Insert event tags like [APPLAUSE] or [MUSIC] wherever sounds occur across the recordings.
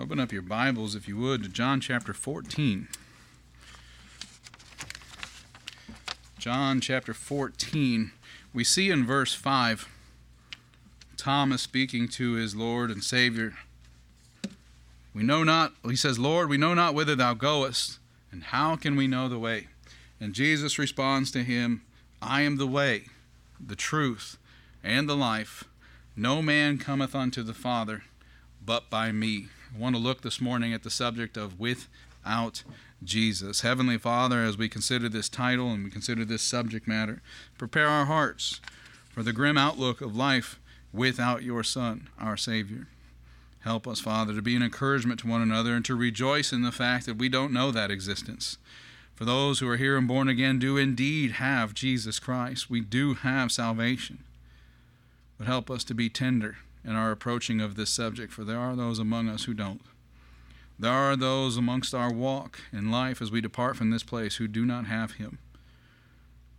Open up your Bibles, if you would, to John chapter 14. John chapter 14. We see in verse 5 Thomas speaking to his Lord and Savior. We know not, he says, Lord, we know not whither thou goest, and how can we know the way? And Jesus responds to him, I am the way, the truth, and the life. No man cometh unto the Father but by me. I want to look this morning at the subject of without Jesus. Heavenly Father, as we consider this title and we consider this subject matter, prepare our hearts for the grim outlook of life without your Son, our Savior. Help us, Father, to be an encouragement to one another and to rejoice in the fact that we don't know that existence. For those who are here and born again do indeed have Jesus Christ. We do have salvation. But help us to be tender in our approaching of this subject, for there are those among us who don't. There are those amongst our walk in life as we depart from this place who do not have Him.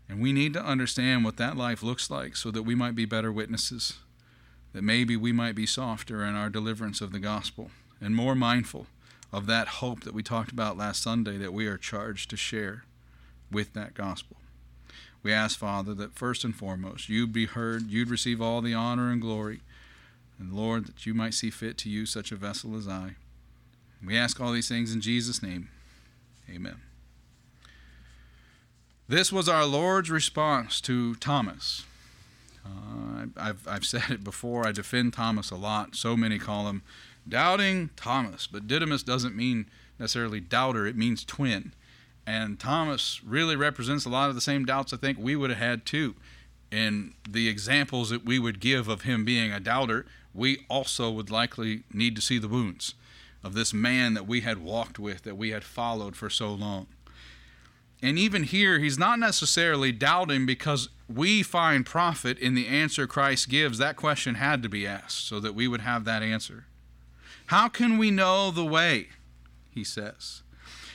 And we need to understand what that life looks like so that we might be better witnesses, that maybe we might be softer in our deliverance of the gospel and more mindful of that hope that we talked about last Sunday that we are charged to share with that gospel. We ask, Father, that first and foremost you'd be heard, you'd receive all the honor and glory, and Lord, that you might see fit to use such a vessel as I. We ask all these things in Jesus' name. Amen. This was our Lord's response to Thomas. Uh, I've, I've said it before, I defend Thomas a lot. So many call him doubting Thomas, but Didymus doesn't mean necessarily doubter, it means twin. And Thomas really represents a lot of the same doubts I think we would have had too. In the examples that we would give of him being a doubter, we also would likely need to see the wounds of this man that we had walked with, that we had followed for so long. And even here, he's not necessarily doubting because we find profit in the answer Christ gives. That question had to be asked so that we would have that answer. How can we know the way? He says.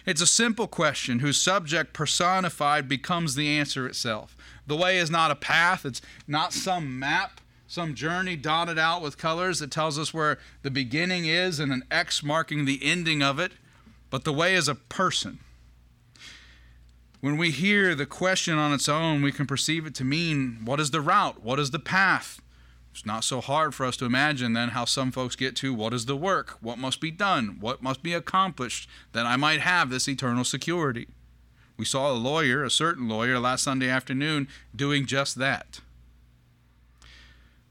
It's a simple question whose subject personified becomes the answer itself. The way is not a path, it's not some map, some journey dotted out with colors that tells us where the beginning is and an X marking the ending of it, but the way is a person. When we hear the question on its own, we can perceive it to mean what is the route? What is the path? It's not so hard for us to imagine then how some folks get to what is the work, what must be done, what must be accomplished that I might have this eternal security. We saw a lawyer, a certain lawyer, last Sunday afternoon doing just that.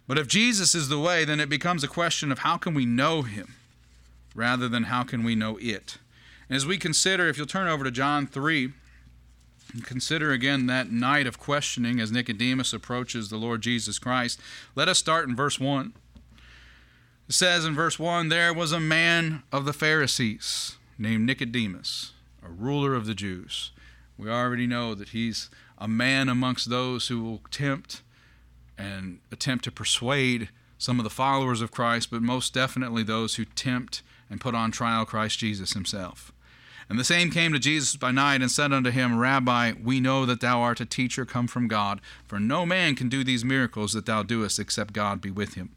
But if Jesus is the way, then it becomes a question of how can we know him rather than how can we know it. And as we consider, if you'll turn over to John 3, and consider again that night of questioning as Nicodemus approaches the Lord Jesus Christ. Let us start in verse 1. It says in verse 1 There was a man of the Pharisees named Nicodemus, a ruler of the Jews. We already know that he's a man amongst those who will tempt and attempt to persuade some of the followers of Christ, but most definitely those who tempt and put on trial Christ Jesus himself. And the same came to Jesus by night and said unto him, Rabbi, we know that thou art a teacher come from God, for no man can do these miracles that thou doest except God be with him.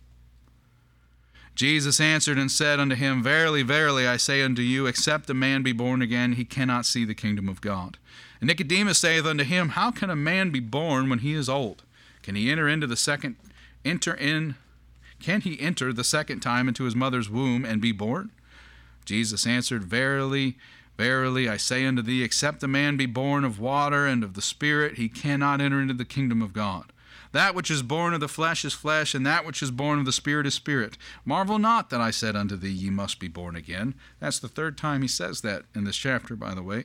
Jesus answered and said unto him, Verily, verily, I say unto you, except a man be born again, he cannot see the kingdom of God. And Nicodemus saith unto him, How can a man be born when he is old? Can he enter into the second enter in can he enter the second time into his mother's womb and be born? Jesus answered, Verily, Verily, I say unto thee, except a man be born of water and of the Spirit, he cannot enter into the kingdom of God. That which is born of the flesh is flesh, and that which is born of the Spirit is spirit. Marvel not that I said unto thee, Ye must be born again. That's the third time he says that in this chapter, by the way.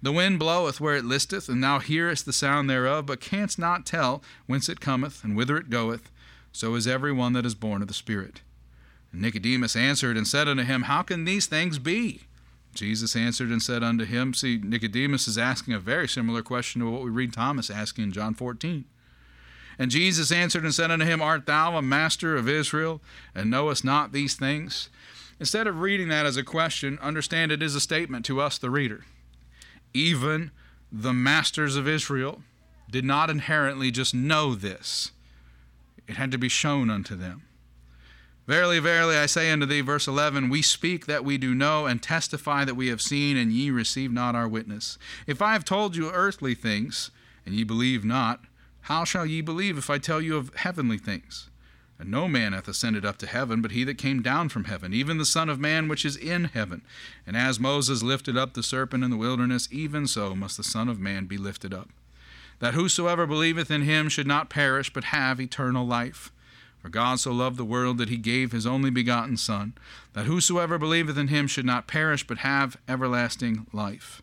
The wind bloweth where it listeth, and thou hearest the sound thereof, but canst not tell whence it cometh and whither it goeth. So is every one that is born of the Spirit. And Nicodemus answered and said unto him, How can these things be? Jesus answered and said unto him, See, Nicodemus is asking a very similar question to what we read Thomas asking in John 14. And Jesus answered and said unto him, Art thou a master of Israel, and knowest not these things? Instead of reading that as a question, understand it is a statement to us, the reader. Even the masters of Israel did not inherently just know this, it had to be shown unto them. Verily, verily, I say unto thee, verse 11, we speak that we do know, and testify that we have seen, and ye receive not our witness. If I have told you earthly things, and ye believe not, how shall ye believe if I tell you of heavenly things? And no man hath ascended up to heaven, but he that came down from heaven, even the Son of Man which is in heaven. And as Moses lifted up the serpent in the wilderness, even so must the Son of Man be lifted up, that whosoever believeth in him should not perish, but have eternal life. For God so loved the world that he gave his only begotten Son, that whosoever believeth in him should not perish, but have everlasting life.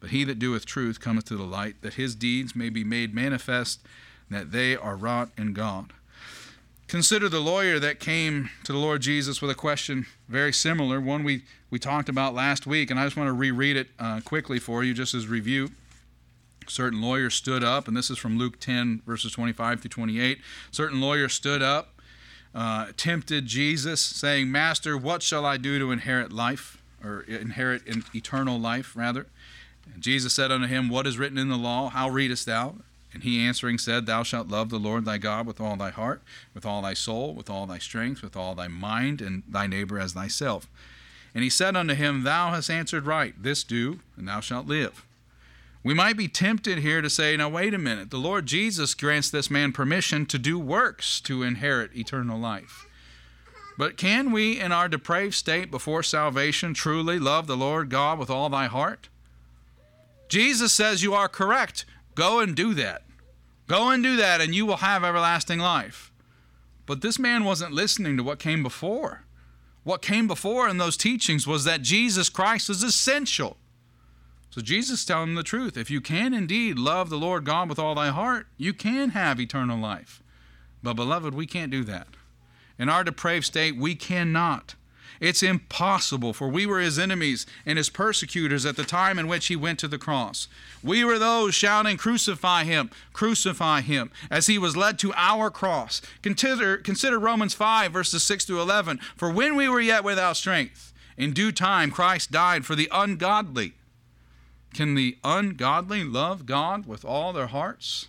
But he that doeth truth cometh to the light, that his deeds may be made manifest, that they are wrought in God. Consider the lawyer that came to the Lord Jesus with a question very similar, one we, we talked about last week, and I just want to reread it uh, quickly for you just as review. Certain lawyer stood up, and this is from Luke 10, verses 25 through 28. Certain lawyer stood up, uh, tempted Jesus, saying, Master, what shall I do to inherit life, or inherit eternal life, rather? And Jesus said unto him, What is written in the law? How readest thou? And he answering said, Thou shalt love the Lord thy God with all thy heart, with all thy soul, with all thy strength, with all thy mind, and thy neighbor as thyself. And he said unto him, Thou hast answered right, this do, and thou shalt live. We might be tempted here to say, Now wait a minute, the Lord Jesus grants this man permission to do works to inherit eternal life. But can we, in our depraved state before salvation, truly love the Lord God with all thy heart? Jesus says you are correct. Go and do that. Go and do that, and you will have everlasting life. But this man wasn't listening to what came before. What came before in those teachings was that Jesus Christ is essential. So Jesus telling him the truth. If you can indeed love the Lord God with all thy heart, you can have eternal life. But beloved, we can't do that. In our depraved state, we cannot. It's impossible, for we were his enemies and his persecutors at the time in which he went to the cross. We were those shouting, Crucify him, crucify him, as he was led to our cross. Consider, consider Romans 5, verses 6 to 11. For when we were yet without strength, in due time Christ died for the ungodly. Can the ungodly love God with all their hearts?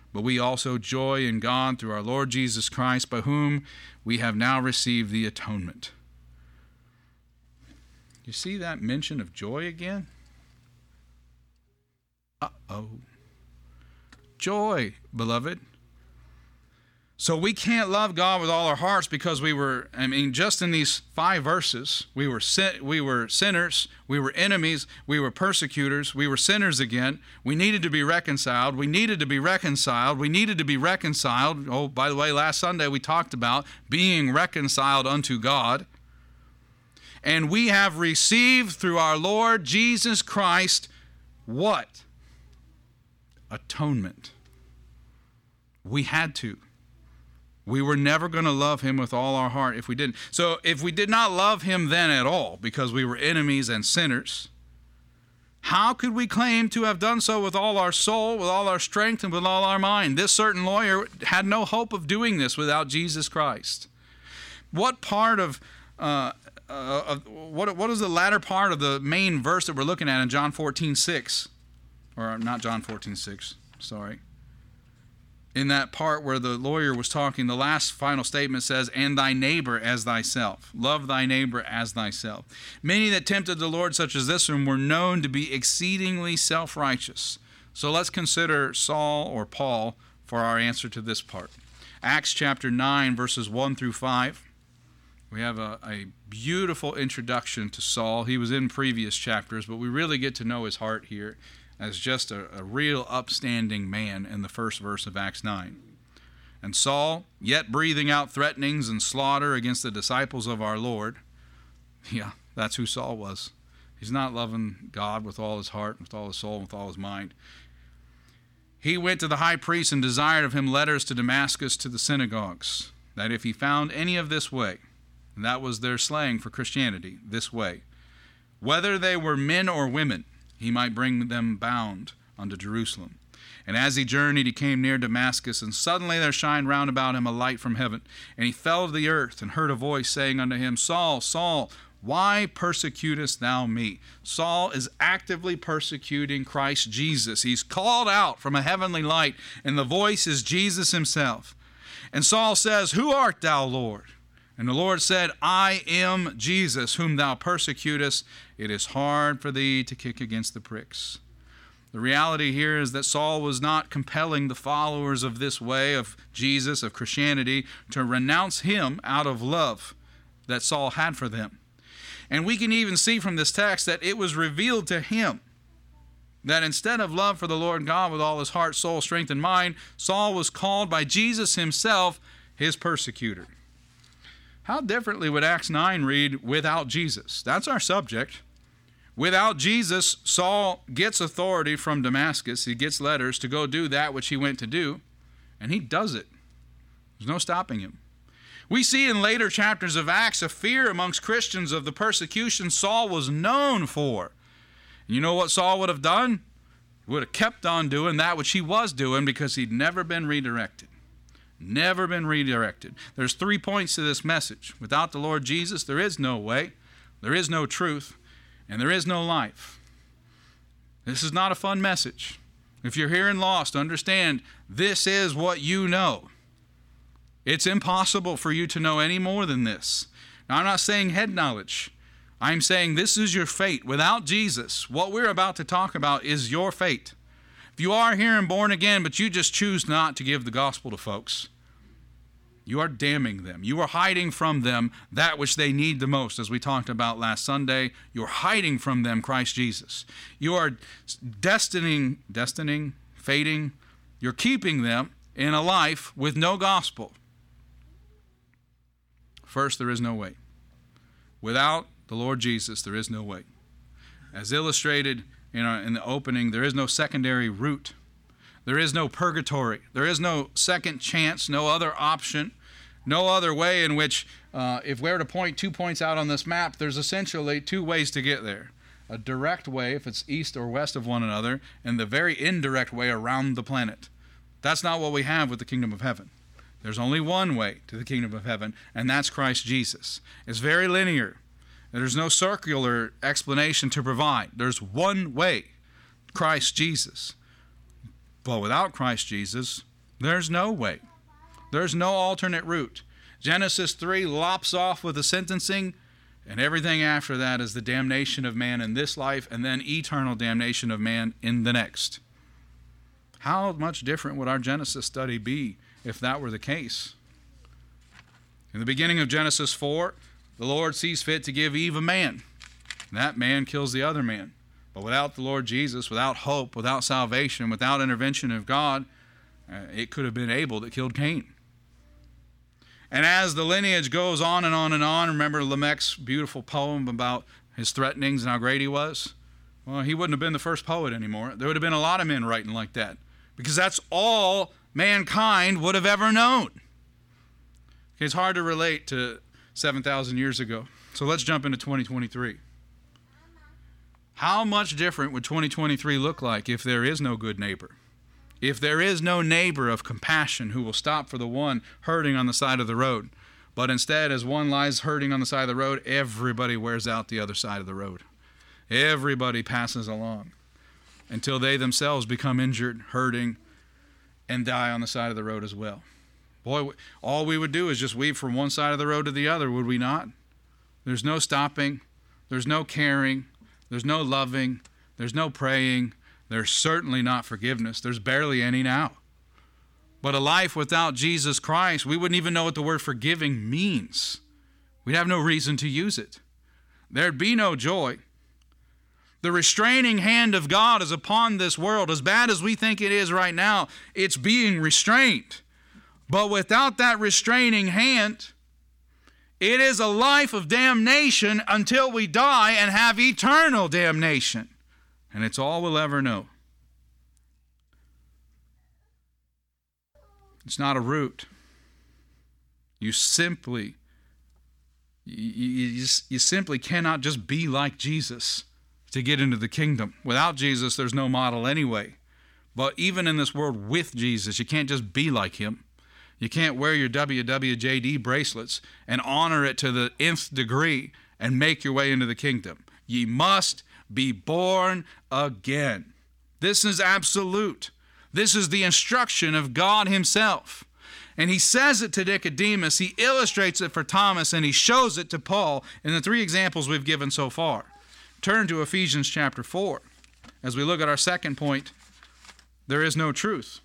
but we also joy in God through our Lord Jesus Christ, by whom we have now received the atonement. You see that mention of joy again? Uh oh. Joy, beloved. So we can't love God with all our hearts because we were, I mean, just in these five verses, we were sin, we were sinners, we were enemies, we were persecutors, we were sinners again. We needed to be reconciled. We needed to be reconciled. We needed to be reconciled. Oh, by the way, last Sunday we talked about being reconciled unto God. And we have received through our Lord Jesus Christ what? Atonement. We had to. We were never going to love him with all our heart if we didn't. So, if we did not love him then at all because we were enemies and sinners, how could we claim to have done so with all our soul, with all our strength, and with all our mind? This certain lawyer had no hope of doing this without Jesus Christ. What part of, uh, uh, of what, what is the latter part of the main verse that we're looking at in John 14 6? Or not John 14 6, sorry in that part where the lawyer was talking, the last final statement says, And thy neighbor as thyself. Love thy neighbor as thyself. Many that tempted the Lord, such as this one, were known to be exceedingly self righteous. So let's consider Saul or Paul for our answer to this part. Acts chapter 9, verses 1 through 5. We have a, a beautiful introduction to Saul. He was in previous chapters, but we really get to know his heart here as just a, a real upstanding man in the first verse of Acts 9. And Saul, yet breathing out threatenings and slaughter against the disciples of our Lord, [LAUGHS] yeah, that's who Saul was. He's not loving God with all his heart, with all his soul, with all his mind. He went to the high priest and desired of him letters to Damascus to the synagogues, that if he found any of this way, and that was their slang for Christianity, this way, whether they were men or women, he might bring them bound unto Jerusalem. And as he journeyed, he came near Damascus, and suddenly there shined round about him a light from heaven. And he fell to the earth, and heard a voice saying unto him, Saul, Saul, why persecutest thou me? Saul is actively persecuting Christ Jesus. He's called out from a heavenly light, and the voice is Jesus himself. And Saul says, Who art thou, Lord? And the Lord said, I am Jesus, whom thou persecutest. It is hard for thee to kick against the pricks. The reality here is that Saul was not compelling the followers of this way of Jesus, of Christianity, to renounce him out of love that Saul had for them. And we can even see from this text that it was revealed to him that instead of love for the Lord God with all his heart, soul, strength, and mind, Saul was called by Jesus himself his persecutor. How differently would Acts 9 read without Jesus? That's our subject. Without Jesus, Saul gets authority from Damascus. He gets letters to go do that which he went to do, and he does it. There's no stopping him. We see in later chapters of Acts a fear amongst Christians of the persecution Saul was known for. And you know what Saul would have done? He would have kept on doing that which he was doing because he'd never been redirected. Never been redirected. There's three points to this message. Without the Lord Jesus, there is no way, there is no truth, and there is no life. This is not a fun message. If you're here and lost, understand this is what you know. It's impossible for you to know any more than this. Now, I'm not saying head knowledge. I'm saying this is your fate. Without Jesus, what we're about to talk about is your fate. You are here and born again, but you just choose not to give the gospel to folks, you are damning them. You are hiding from them that which they need the most, as we talked about last Sunday. You're hiding from them Christ Jesus. You are destining, destining, fading. you're keeping them in a life with no gospel. First, there is no way. Without the Lord Jesus, there is no way. As illustrated in, our, in the opening, there is no secondary route. There is no purgatory. There is no second chance, no other option, no other way in which, uh, if we were to point two points out on this map, there's essentially two ways to get there a direct way, if it's east or west of one another, and the very indirect way around the planet. That's not what we have with the kingdom of heaven. There's only one way to the kingdom of heaven, and that's Christ Jesus. It's very linear. There's no circular explanation to provide. There's one way Christ Jesus. But without Christ Jesus, there's no way. There's no alternate route. Genesis 3 lops off with the sentencing, and everything after that is the damnation of man in this life and then eternal damnation of man in the next. How much different would our Genesis study be if that were the case. In the beginning of Genesis 4, the Lord sees fit to give Eve a man. That man kills the other man. But without the Lord Jesus, without hope, without salvation, without intervention of God, uh, it could have been Abel that killed Cain. And as the lineage goes on and on and on, remember Lamech's beautiful poem about his threatenings and how great he was? Well, he wouldn't have been the first poet anymore. There would have been a lot of men writing like that because that's all mankind would have ever known. It's hard to relate to 7,000 years ago. So let's jump into 2023. How much different would 2023 look like if there is no good neighbor? If there is no neighbor of compassion who will stop for the one hurting on the side of the road, but instead, as one lies hurting on the side of the road, everybody wears out the other side of the road. Everybody passes along until they themselves become injured, hurting, and die on the side of the road as well. Boy, all we would do is just weave from one side of the road to the other, would we not? There's no stopping, there's no caring, there's no loving, there's no praying, there's certainly not forgiveness. There's barely any now. But a life without Jesus Christ, we wouldn't even know what the word forgiving means. We'd have no reason to use it. There'd be no joy. The restraining hand of God is upon this world. As bad as we think it is right now, it's being restrained. But without that restraining hand, it is a life of damnation until we die and have eternal damnation. And it's all we'll ever know. It's not a route. You simply you, you, you, simply cannot just be like Jesus to get into the kingdom. Without Jesus, there's no model anyway. But even in this world with Jesus, you can't just be like him. You can't wear your WWJD bracelets and honor it to the nth degree and make your way into the kingdom. Ye must be born again. This is absolute. This is the instruction of God Himself. And he says it to Nicodemus, he illustrates it for Thomas, and he shows it to Paul in the three examples we've given so far. Turn to Ephesians chapter 4. As we look at our second point, there is no truth.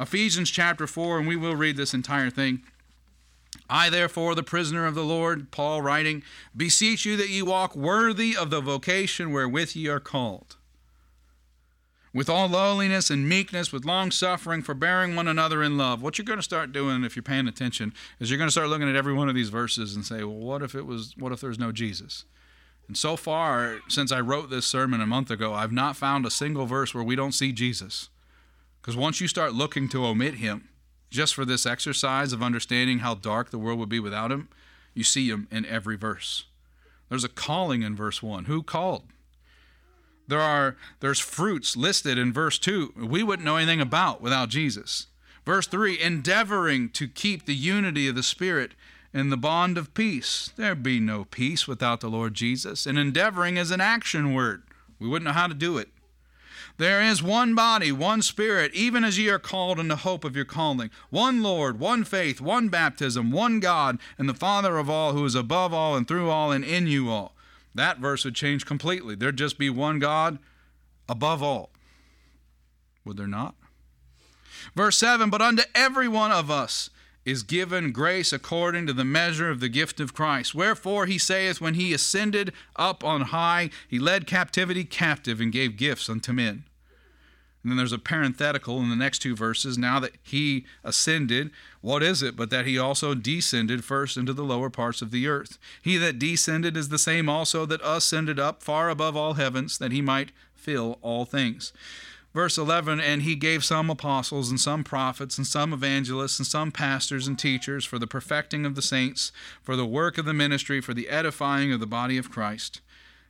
Ephesians chapter 4, and we will read this entire thing. I, therefore, the prisoner of the Lord, Paul writing, beseech you that ye walk worthy of the vocation wherewith ye are called with all lowliness and meekness, with long suffering, forbearing one another in love. What you're going to start doing if you're paying attention is you're going to start looking at every one of these verses and say, well, what if it was what if there's no Jesus? And so far, since I wrote this sermon a month ago, I've not found a single verse where we don't see Jesus. Because once you start looking to omit him, just for this exercise of understanding how dark the world would be without him, you see him in every verse. There's a calling in verse 1. Who called? There are there's fruits listed in verse 2 we wouldn't know anything about without Jesus. Verse 3 endeavoring to keep the unity of the spirit in the bond of peace. There be no peace without the Lord Jesus. And endeavoring is an action word. We wouldn't know how to do it. There is one body, one spirit, even as ye are called in the hope of your calling. One Lord, one faith, one baptism, one God, and the Father of all, who is above all and through all and in you all that verse would change completely. There'd just be one God above all. Would there not? Verse 7 But unto every one of us is given grace according to the measure of the gift of Christ. Wherefore he saith, When he ascended up on high, he led captivity captive and gave gifts unto men. And then there's a parenthetical in the next two verses. Now that he ascended, what is it but that he also descended first into the lower parts of the earth? He that descended is the same also that ascended up far above all heavens, that he might fill all things. Verse 11 And he gave some apostles, and some prophets, and some evangelists, and some pastors and teachers for the perfecting of the saints, for the work of the ministry, for the edifying of the body of Christ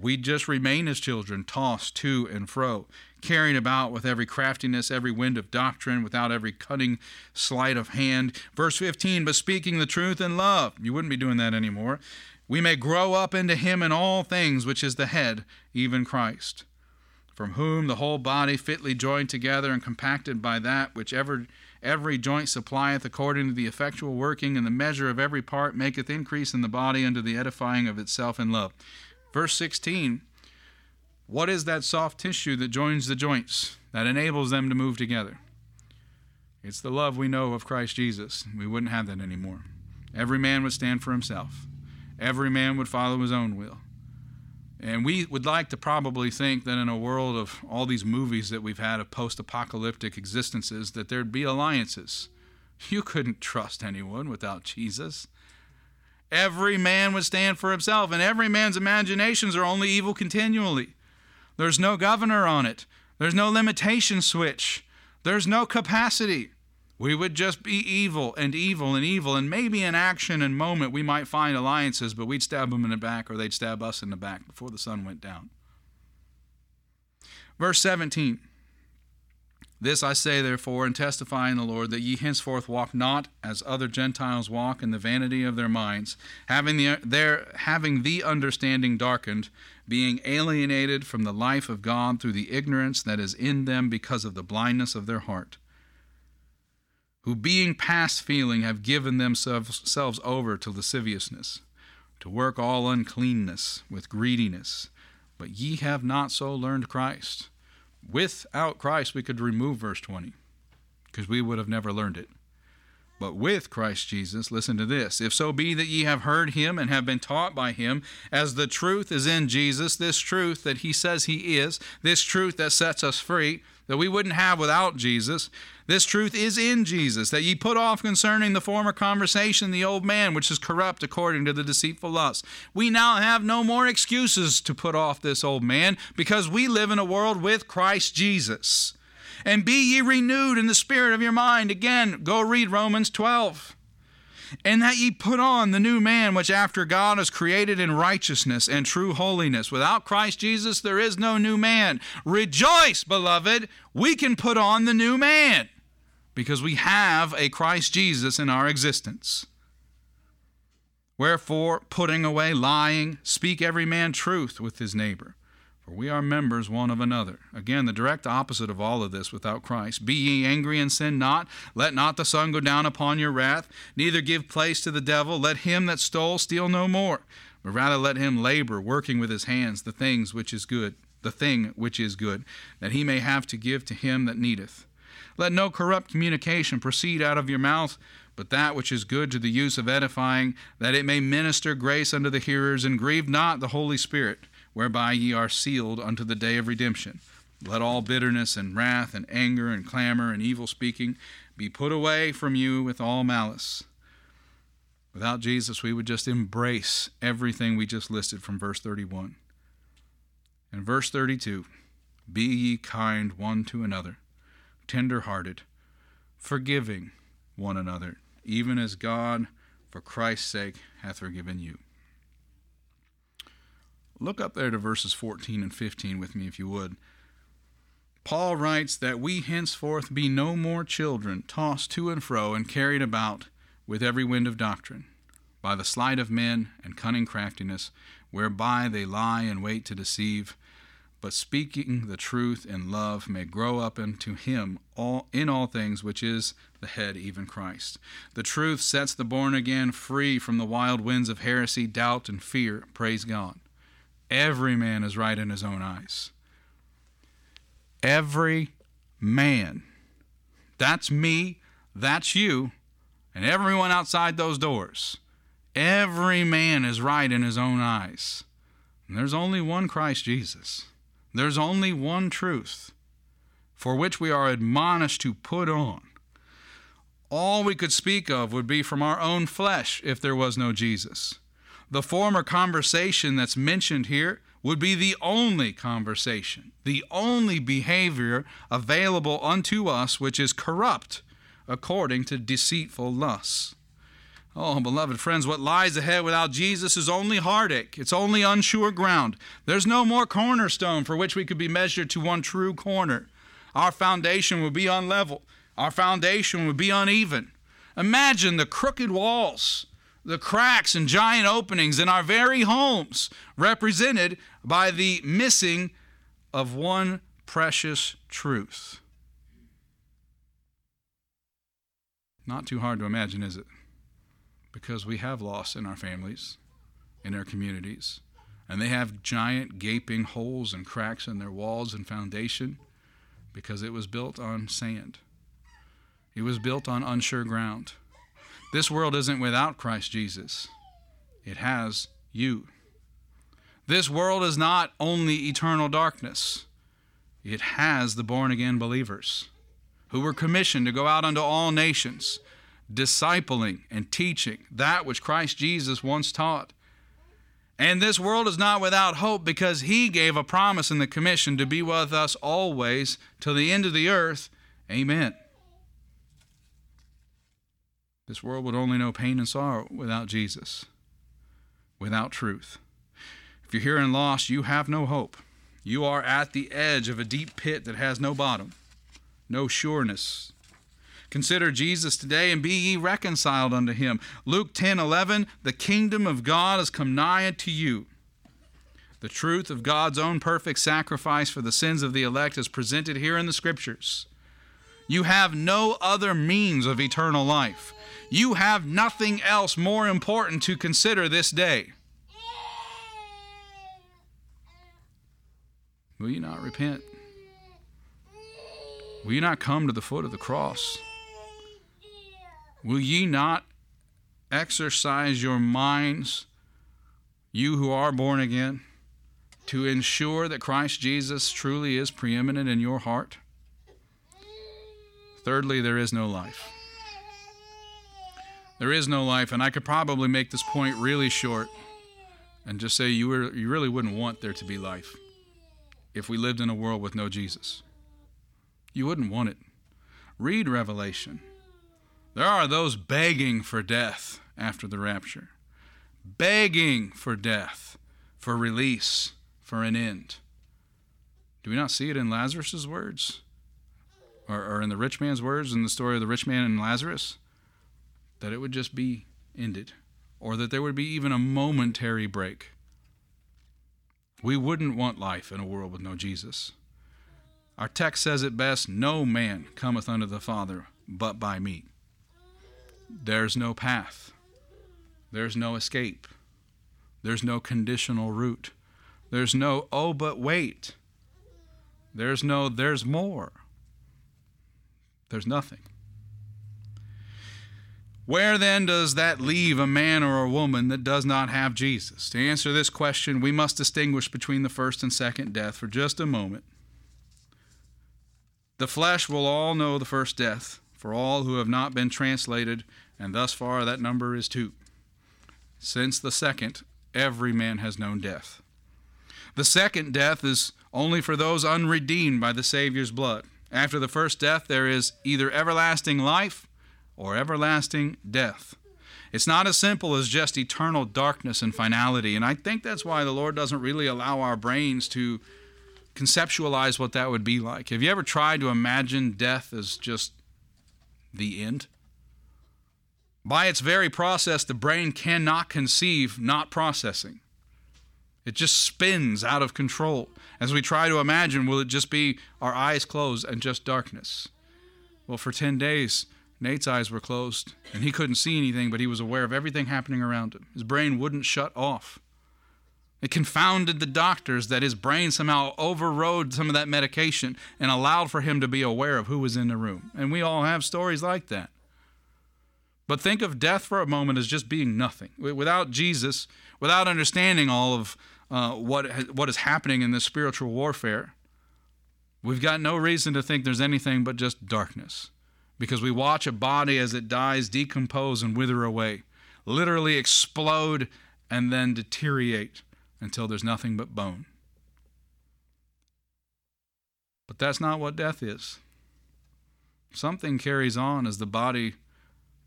We just remain as children, tossed to and fro, carrying about with every craftiness, every wind of doctrine, without every cunning sleight of hand. Verse 15, but speaking the truth in love. You wouldn't be doing that anymore. We may grow up into him in all things, which is the head, even Christ, from whom the whole body fitly joined together and compacted by that which ever every joint supplieth according to the effectual working and the measure of every part maketh increase in the body unto the edifying of itself in love. Verse 16 what is that soft tissue that joins the joints, that enables them to move together? It's the love we know of Christ Jesus. We wouldn't have that anymore. Every man would stand for himself, every man would follow his own will. And we would like to probably think that in a world of all these movies that we've had of post apocalyptic existences, that there'd be alliances. You couldn't trust anyone without Jesus. Every man would stand for himself, and every man's imaginations are only evil continually. There's no governor on it. There's no limitation switch. There's no capacity. We would just be evil and evil and evil, and maybe in action and moment we might find alliances, but we'd stab them in the back or they'd stab us in the back before the sun went down. Verse 17 This I say, therefore, and testify in the Lord, that ye henceforth walk not as other Gentiles walk in the vanity of their minds, having the, their, having the understanding darkened, being alienated from the life of God through the ignorance that is in them because of the blindness of their heart, who being past feeling have given themselves over to lasciviousness, to work all uncleanness with greediness. But ye have not so learned Christ. Without Christ, we could remove verse 20 because we would have never learned it. But with Christ Jesus, listen to this. If so be that ye have heard him and have been taught by him, as the truth is in Jesus, this truth that he says he is, this truth that sets us free, that we wouldn't have without Jesus. This truth is in Jesus, that ye put off concerning the former conversation the old man, which is corrupt according to the deceitful lusts. We now have no more excuses to put off this old man, because we live in a world with Christ Jesus. And be ye renewed in the spirit of your mind. Again, go read Romans 12 and that ye put on the new man which after God is created in righteousness and true holiness. Without Christ Jesus, there is no new man. Rejoice, beloved, we can put on the new man because we have a Christ Jesus in our existence. Wherefore, putting away lying, speak every man truth with his neighbor for we are members one of another. Again, the direct opposite of all of this without Christ. Be ye angry and sin not. Let not the sun go down upon your wrath. Neither give place to the devil. Let him that stole steal no more, but rather let him labor, working with his hands the things which is good, the thing which is good, that he may have to give to him that needeth. Let no corrupt communication proceed out of your mouth, but that which is good to the use of edifying, that it may minister grace unto the hearers, and grieve not the Holy Spirit whereby ye are sealed unto the day of redemption. Let all bitterness and wrath and anger and clamor and evil speaking be put away from you with all malice. Without Jesus, we would just embrace everything we just listed from verse 31. And verse 32, be ye kind one to another, tender hearted, forgiving one another, even as God, for Christ's sake, hath forgiven you. Look up there to verses 14 and 15 with me, if you would. Paul writes that we henceforth be no more children, tossed to and fro and carried about with every wind of doctrine, by the sleight of men and cunning craftiness, whereby they lie in wait to deceive, but speaking the truth in love may grow up into him all in all things which is the head even Christ. The truth sets the born again free from the wild winds of heresy, doubt, and fear. Praise God. Every man is right in his own eyes. Every man. That's me, that's you, and everyone outside those doors. Every man is right in his own eyes. And there's only one Christ Jesus. There's only one truth for which we are admonished to put on. All we could speak of would be from our own flesh if there was no Jesus the former conversation that's mentioned here would be the only conversation, the only behavior available unto us which is corrupt according to deceitful lusts. Oh, beloved friends, what lies ahead without Jesus is only heartache. It's only unsure ground. There's no more cornerstone for which we could be measured to one true corner. Our foundation would be unlevel, our foundation would be uneven. Imagine the crooked walls the cracks and giant openings in our very homes, represented by the missing of one precious truth. Not too hard to imagine, is it? Because we have loss in our families, in our communities, and they have giant gaping holes and cracks in their walls and foundation because it was built on sand. It was built on unsure ground. This world isn't without Christ Jesus, it has you. This world is not only eternal darkness, it has the born again believers who were commissioned to go out unto all nations, discipling and teaching that which Christ Jesus once taught. And this world is not without hope because he gave a promise in the commission to be with us always till the end of the earth. Amen. This world would only know pain and sorrow without Jesus, without truth. If you're here and lost, you have no hope. You are at the edge of a deep pit that has no bottom. no sureness. Consider Jesus today and be ye reconciled unto him. Luke 10 11, the kingdom of God has come nigh unto you. The truth of God's own perfect sacrifice for the sins of the elect is presented here in the Scriptures. You have no other means of eternal life. You have nothing else more important to consider this day. Will you not repent? Will you not come to the foot of the cross? Will ye not exercise your minds, you who are born again, to ensure that Christ Jesus truly is preeminent in your heart? Thirdly, there is no life. There is no life, and I could probably make this point really short and just say you, were, you really wouldn't want there to be life if we lived in a world with no Jesus. You wouldn't want it. Read Revelation. There are those begging for death after the rapture, begging for death, for release, for an end. Do we not see it in Lazarus' words? Or, or in the rich man's words in the story of the rich man and Lazarus? That it would just be ended, or that there would be even a momentary break. We wouldn't want life in a world with no Jesus. Our text says it best no man cometh unto the Father but by me. There's no path. There's no escape. There's no conditional route. There's no, oh, but wait. There's no, there's more. There's nothing. Where then does that leave a man or a woman that does not have Jesus? To answer this question, we must distinguish between the first and second death for just a moment. The flesh will all know the first death, for all who have not been translated, and thus far that number is two. Since the second, every man has known death. The second death is only for those unredeemed by the Savior's blood. After the first death, there is either everlasting life or everlasting death. It's not as simple as just eternal darkness and finality. And I think that's why the Lord doesn't really allow our brains to conceptualize what that would be like. Have you ever tried to imagine death as just the end? By its very process, the brain cannot conceive not processing. It just spins out of control. As we try to imagine, will it just be our eyes closed and just darkness? Well, for 10 days, Nate's eyes were closed and he couldn't see anything, but he was aware of everything happening around him. His brain wouldn't shut off. It confounded the doctors that his brain somehow overrode some of that medication and allowed for him to be aware of who was in the room. And we all have stories like that. But think of death for a moment as just being nothing. Without Jesus, without understanding all of uh, what, what is happening in this spiritual warfare, we've got no reason to think there's anything but just darkness. Because we watch a body as it dies decompose and wither away, literally explode and then deteriorate until there's nothing but bone. But that's not what death is. Something carries on as the body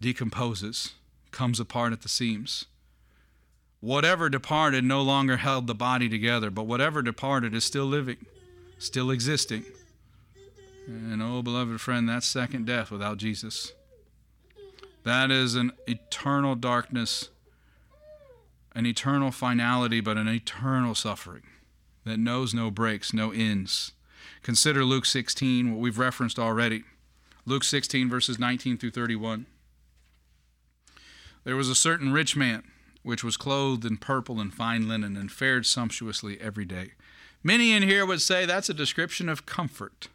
decomposes, comes apart at the seams. Whatever departed no longer held the body together, but whatever departed is still living, still existing. And oh, beloved friend, that's second death without Jesus. That is an eternal darkness an eternal finality, but an eternal suffering that knows no breaks, no ends. Consider Luke 16, what we've referenced already. Luke 16, verses 19 through 31. There was a certain rich man which was clothed in purple and fine linen and fared sumptuously every day. Many in here would say that's a description of comfort.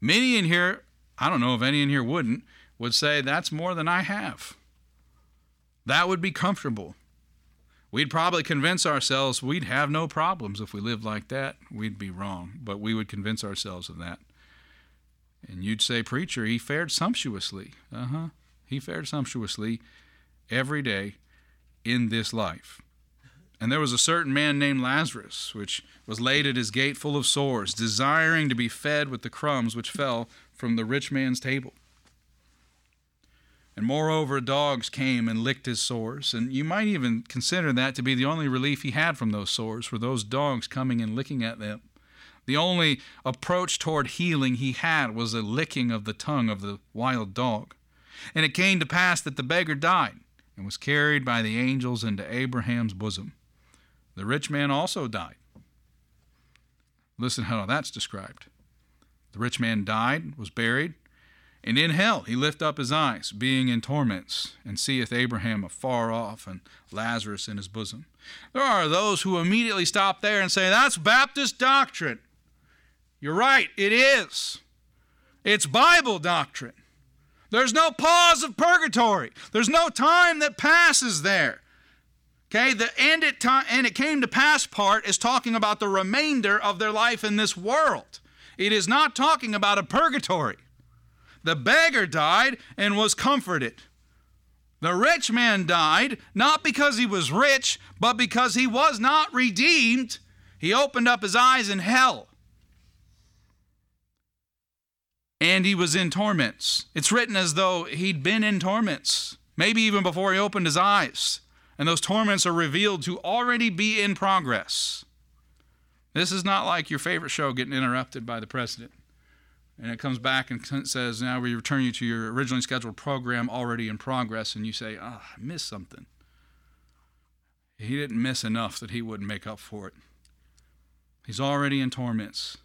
Many in here, I don't know if any in here wouldn't, would say that's more than I have. That would be comfortable. We'd probably convince ourselves we'd have no problems if we lived like that. We'd be wrong, but we would convince ourselves of that. And you'd say, Preacher, he fared sumptuously. Uh huh. He fared sumptuously every day in this life. And there was a certain man named Lazarus, which was laid at his gate full of sores, desiring to be fed with the crumbs which fell from the rich man's table. And moreover, dogs came and licked his sores. And you might even consider that to be the only relief he had from those sores, were those dogs coming and licking at them. The only approach toward healing he had was a licking of the tongue of the wild dog. And it came to pass that the beggar died and was carried by the angels into Abraham's bosom. The rich man also died. Listen how that's described. The rich man died, was buried, and in hell he lift up his eyes, being in torments, and seeth Abraham afar off and Lazarus in his bosom. There are those who immediately stop there and say, That's Baptist doctrine. You're right, it is. It's Bible doctrine. There's no pause of purgatory. There's no time that passes there. Okay, the and it, and it came to pass part is talking about the remainder of their life in this world. It is not talking about a purgatory. The beggar died and was comforted. The rich man died not because he was rich, but because he was not redeemed. He opened up his eyes in hell and he was in torments. It's written as though he'd been in torments, maybe even before he opened his eyes. And those torments are revealed to already be in progress. This is not like your favorite show getting interrupted by the president. And it comes back and says, Now we return you to your originally scheduled program already in progress. And you say, Ah, oh, I missed something. He didn't miss enough that he wouldn't make up for it. He's already in torments.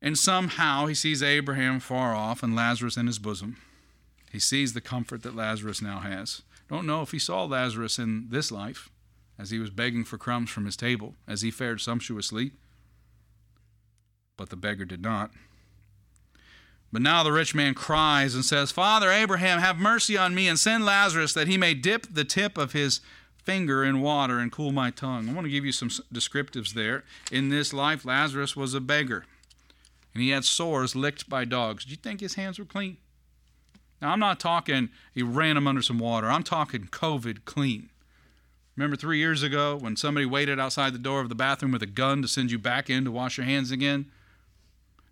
And somehow he sees Abraham far off and Lazarus in his bosom. He sees the comfort that Lazarus now has. Don't know if he saw Lazarus in this life as he was begging for crumbs from his table, as he fared sumptuously. But the beggar did not. But now the rich man cries and says, Father Abraham, have mercy on me and send Lazarus that he may dip the tip of his finger in water and cool my tongue. I want to give you some descriptives there. In this life, Lazarus was a beggar and he had sores licked by dogs. Do you think his hands were clean? Now, I'm not talking he ran them under some water. I'm talking COVID clean. Remember three years ago when somebody waited outside the door of the bathroom with a gun to send you back in to wash your hands again?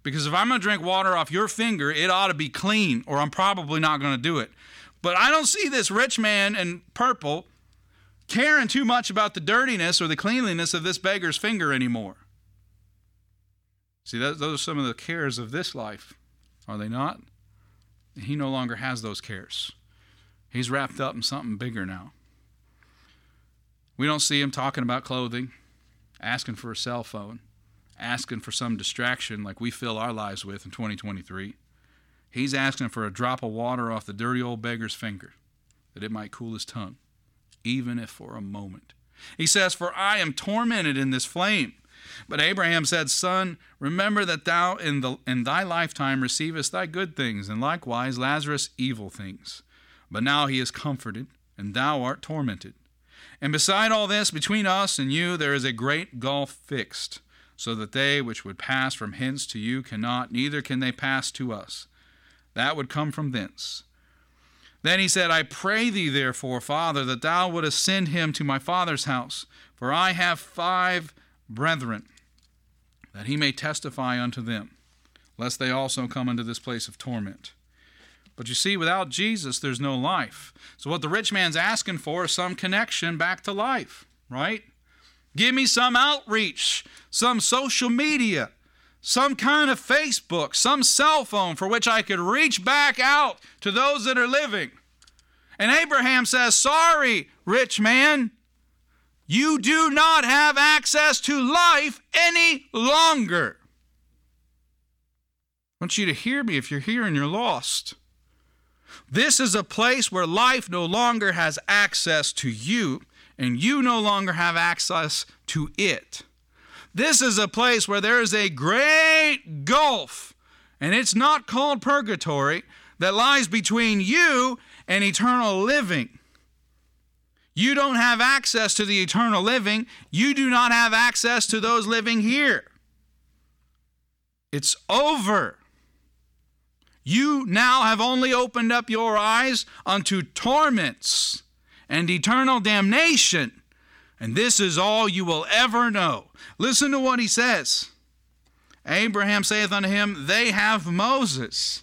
Because if I'm going to drink water off your finger, it ought to be clean, or I'm probably not going to do it. But I don't see this rich man in purple caring too much about the dirtiness or the cleanliness of this beggar's finger anymore. See, those are some of the cares of this life, are they not? He no longer has those cares. He's wrapped up in something bigger now. We don't see him talking about clothing, asking for a cell phone, asking for some distraction like we fill our lives with in 2023. He's asking for a drop of water off the dirty old beggar's finger that it might cool his tongue, even if for a moment. He says, For I am tormented in this flame. But Abraham said, Son, remember that thou in, the, in thy lifetime receivest thy good things, and likewise Lazarus evil things. But now he is comforted, and thou art tormented. And beside all this, between us and you there is a great gulf fixed, so that they which would pass from hence to you cannot, neither can they pass to us. That would come from thence. Then he said, I pray thee, therefore, Father, that thou wouldest send him to my father's house, for I have five brethren, that he may testify unto them, lest they also come into this place of torment. But you see, without Jesus, there's no life. So, what the rich man's asking for is some connection back to life, right? Give me some outreach, some social media, some kind of Facebook, some cell phone for which I could reach back out to those that are living. And Abraham says, Sorry, rich man, you do not have access to life any longer. I want you to hear me if you're here and you're lost. This is a place where life no longer has access to you, and you no longer have access to it. This is a place where there is a great gulf, and it's not called purgatory, that lies between you and eternal living. You don't have access to the eternal living. You do not have access to those living here. It's over. You now have only opened up your eyes unto torments and eternal damnation, and this is all you will ever know. Listen to what he says. Abraham saith unto him, They have Moses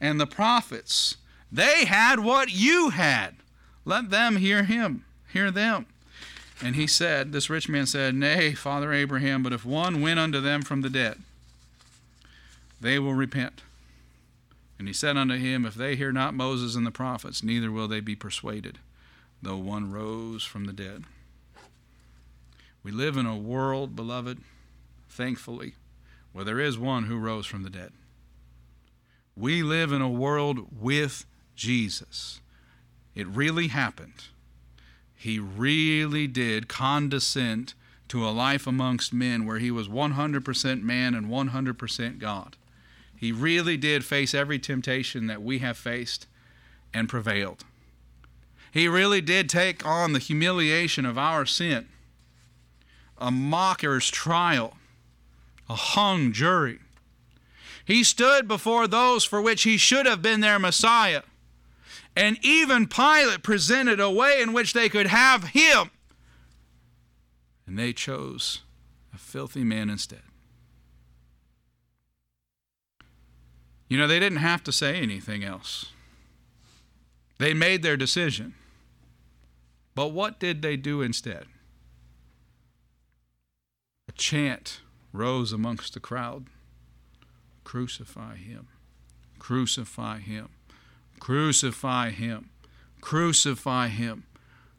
and the prophets. They had what you had. Let them hear him hear them. And he said, This rich man said, Nay, Father Abraham, but if one went unto them from the dead, they will repent. And he said unto him, If they hear not Moses and the prophets, neither will they be persuaded, though one rose from the dead. We live in a world, beloved, thankfully, where there is one who rose from the dead. We live in a world with Jesus. It really happened. He really did condescend to a life amongst men where he was 100% man and 100% God. He really did face every temptation that we have faced and prevailed. He really did take on the humiliation of our sin, a mocker's trial, a hung jury. He stood before those for which he should have been their Messiah. And even Pilate presented a way in which they could have him. And they chose a filthy man instead. You know, they didn't have to say anything else. They made their decision. But what did they do instead? A chant rose amongst the crowd Crucify him! Crucify him! Crucify him! Crucify him!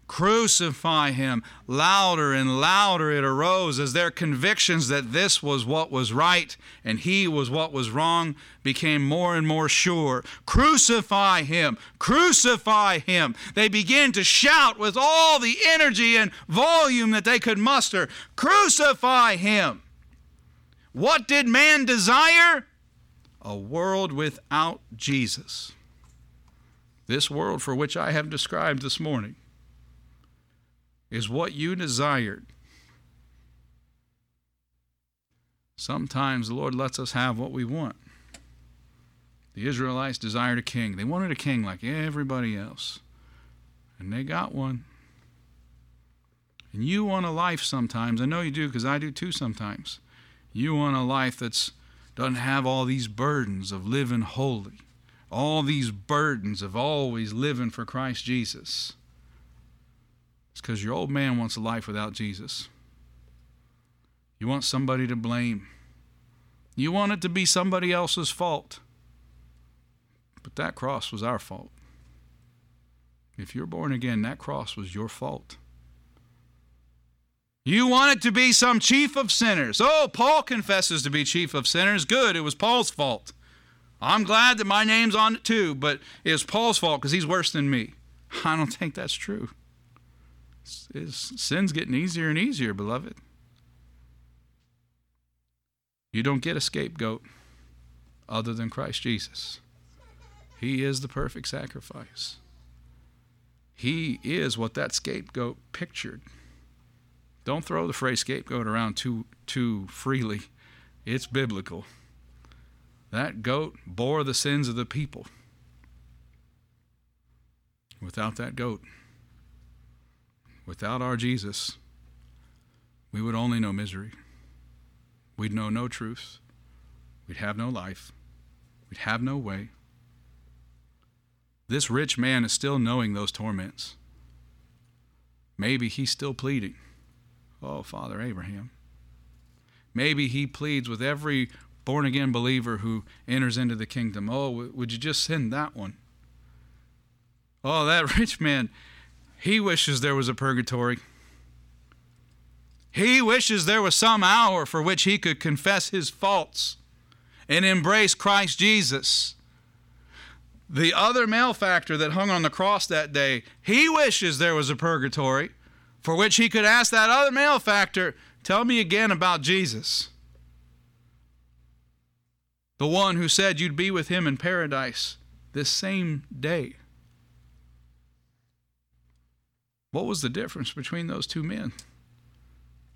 Crucify him. Louder and louder it arose as their convictions that this was what was right and he was what was wrong became more and more sure. Crucify him. Crucify him. They began to shout with all the energy and volume that they could muster Crucify him. What did man desire? A world without Jesus. This world for which I have described this morning is what you desired. Sometimes the Lord lets us have what we want. The Israelites desired a king. They wanted a king like everybody else. And they got one. And you want a life sometimes. I know you do because I do too sometimes. You want a life that's doesn't have all these burdens of living holy, all these burdens of always living for Christ Jesus. It's because your old man wants a life without Jesus. You want somebody to blame. You want it to be somebody else's fault. But that cross was our fault. If you're born again, that cross was your fault. You want it to be some chief of sinners. Oh, Paul confesses to be chief of sinners. Good, it was Paul's fault. I'm glad that my name's on it too, but it's Paul's fault because he's worse than me. [LAUGHS] I don't think that's true. His sin's getting easier and easier, beloved. You don't get a scapegoat other than Christ Jesus. He is the perfect sacrifice. He is what that scapegoat pictured. Don't throw the phrase scapegoat around too too freely. It's biblical. That goat bore the sins of the people. Without that goat, Without our Jesus, we would only know misery. We'd know no truth. We'd have no life. We'd have no way. This rich man is still knowing those torments. Maybe he's still pleading. Oh, Father Abraham. Maybe he pleads with every born again believer who enters into the kingdom. Oh, would you just send that one? Oh, that [LAUGHS] rich man, he wishes there was a purgatory. He wishes there was some hour for which he could confess his faults and embrace Christ Jesus. The other malefactor that hung on the cross that day, he wishes there was a purgatory for which he could ask that other malefactor, Tell me again about Jesus. The one who said you'd be with him in paradise this same day. What was the difference between those two men?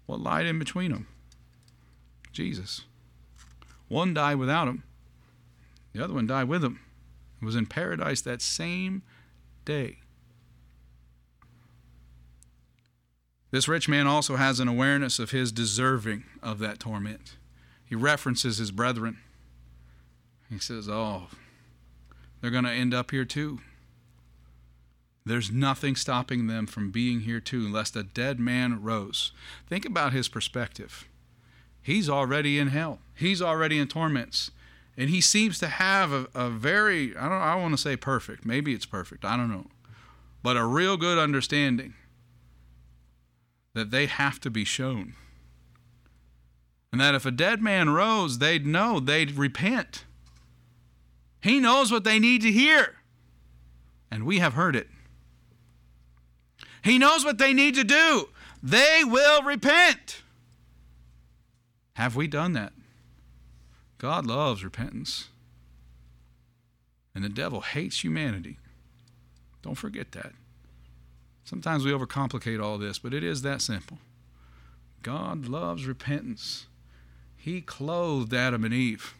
What lied in between them? Jesus. One died without him, the other one died with him. It was in paradise that same day. This rich man also has an awareness of his deserving of that torment. He references his brethren. He says, Oh, they're going to end up here too. There's nothing stopping them from being here too, lest a dead man rose. Think about his perspective. He's already in hell. He's already in torments. And he seems to have a, a very, I don't I want to say perfect. Maybe it's perfect. I don't know. But a real good understanding that they have to be shown. And that if a dead man rose, they'd know, they'd repent. He knows what they need to hear. And we have heard it. He knows what they need to do. They will repent. Have we done that? God loves repentance. And the devil hates humanity. Don't forget that. Sometimes we overcomplicate all this, but it is that simple. God loves repentance. He clothed Adam and Eve.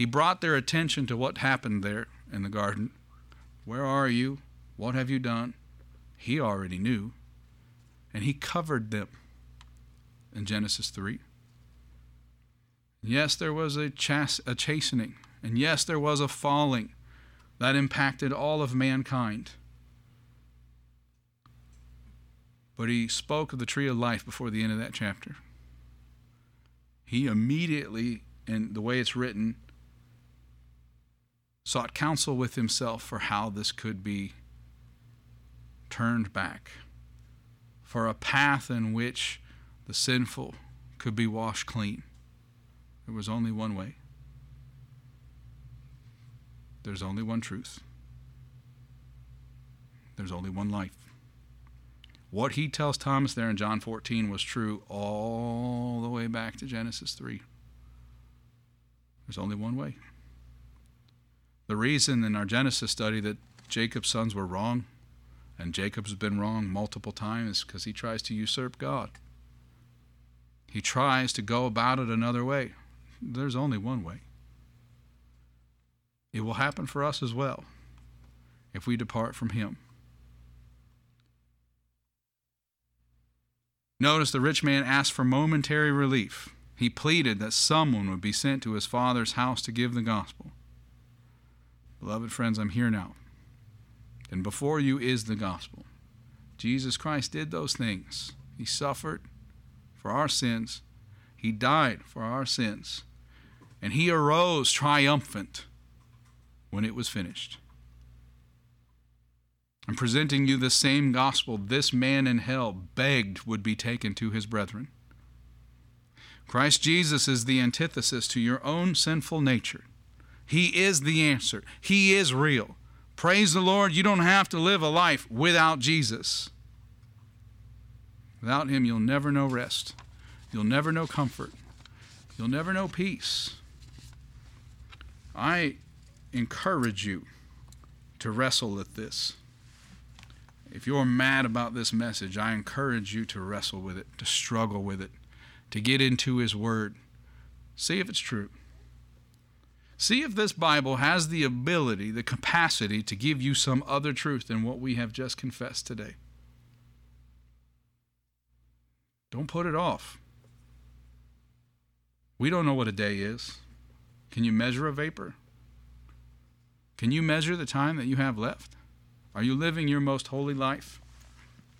He brought their attention to what happened there in the garden. Where are you? What have you done? He already knew. And he covered them in Genesis 3. Yes, there was a, a chastening. And yes, there was a falling that impacted all of mankind. But he spoke of the tree of life before the end of that chapter. He immediately, in the way it's written, sought counsel with himself for how this could be turned back, for a path in which the sinful could be washed clean. There was only one way. There's only one truth. There's only one life. What he tells Thomas there in John 14 was true all the way back to Genesis 3. There's only one way. The reason in our Genesis study that Jacob's sons were wrong, and Jacob's been wrong multiple times, is because he tries to usurp God. He tries to go about it another way. There's only one way. It will happen for us as well if we depart from him. Notice the rich man asked for momentary relief. He pleaded that someone would be sent to his father's house to give the gospel. Beloved friends, I'm here now. And before you is the gospel. Jesus Christ did those things. He suffered for our sins, He died for our sins, and He arose triumphant when it was finished. I'm presenting you the same gospel this man in hell begged would be taken to his brethren. Christ Jesus is the antithesis to your own sinful nature. He is the answer. He is real. Praise the Lord, you don't have to live a life without Jesus. Without Him, you'll never know rest. You'll never know comfort. You'll never know peace. I encourage you to wrestle with this. If you're mad about this message, I encourage you to wrestle with it, to struggle with it, to get into His Word. See if it's true. See if this Bible has the ability, the capacity to give you some other truth than what we have just confessed today. Don't put it off. We don't know what a day is. Can you measure a vapor? Can you measure the time that you have left? Are you living your most holy life?